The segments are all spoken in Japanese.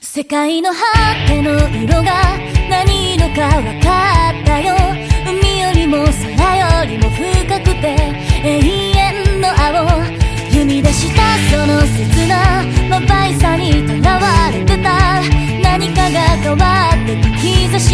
世界の果ての色が何色か分かったよ。海よりも空よりも深くて永遠の青。踏み出したその刹那眩ばさに囚われてた。何かが変わってく兆し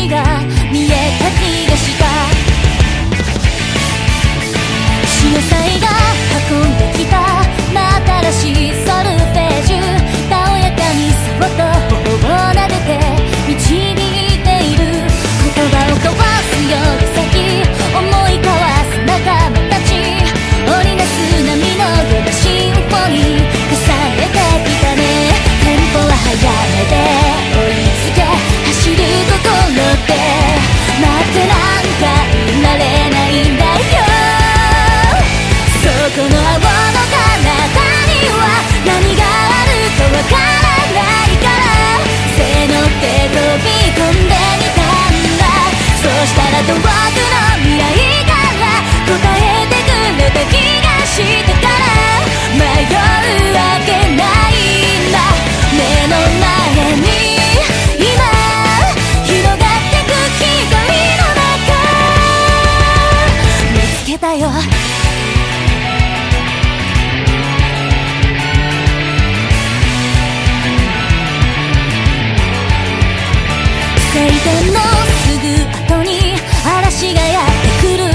晴天のすぐ後に嵐がやってくる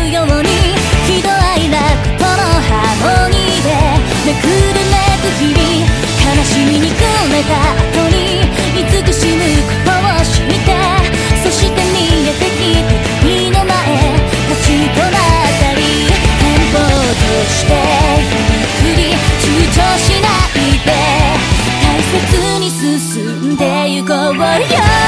cover you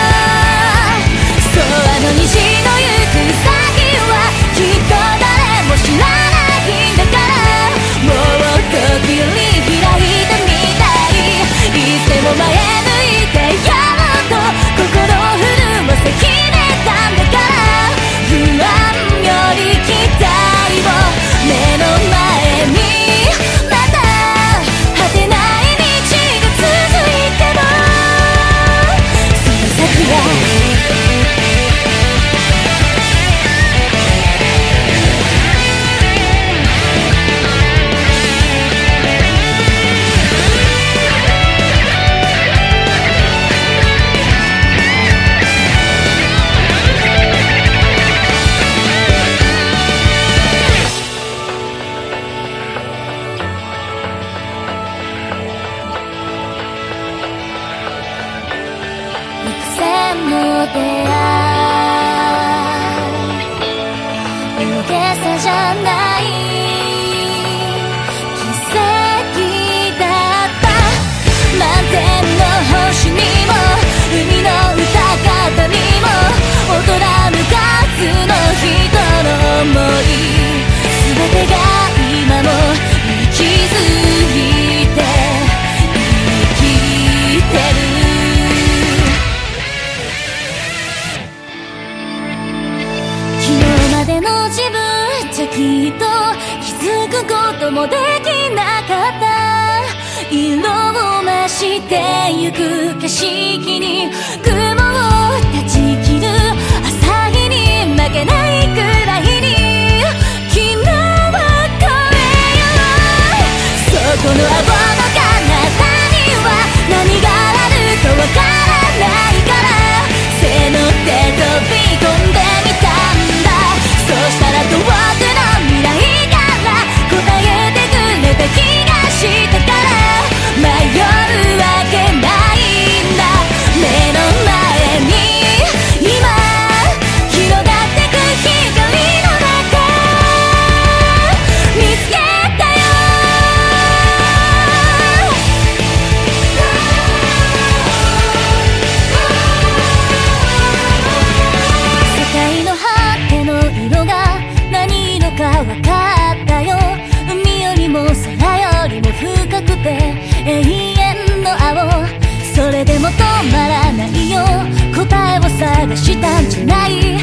rodear. Lo que se llama 自分じゃきっと気づくこともできなかった。色を増してゆく景色に分かったよ。海よりも空よりも深くて永遠の青。それでも止まらないよ。答えを探したんじゃない。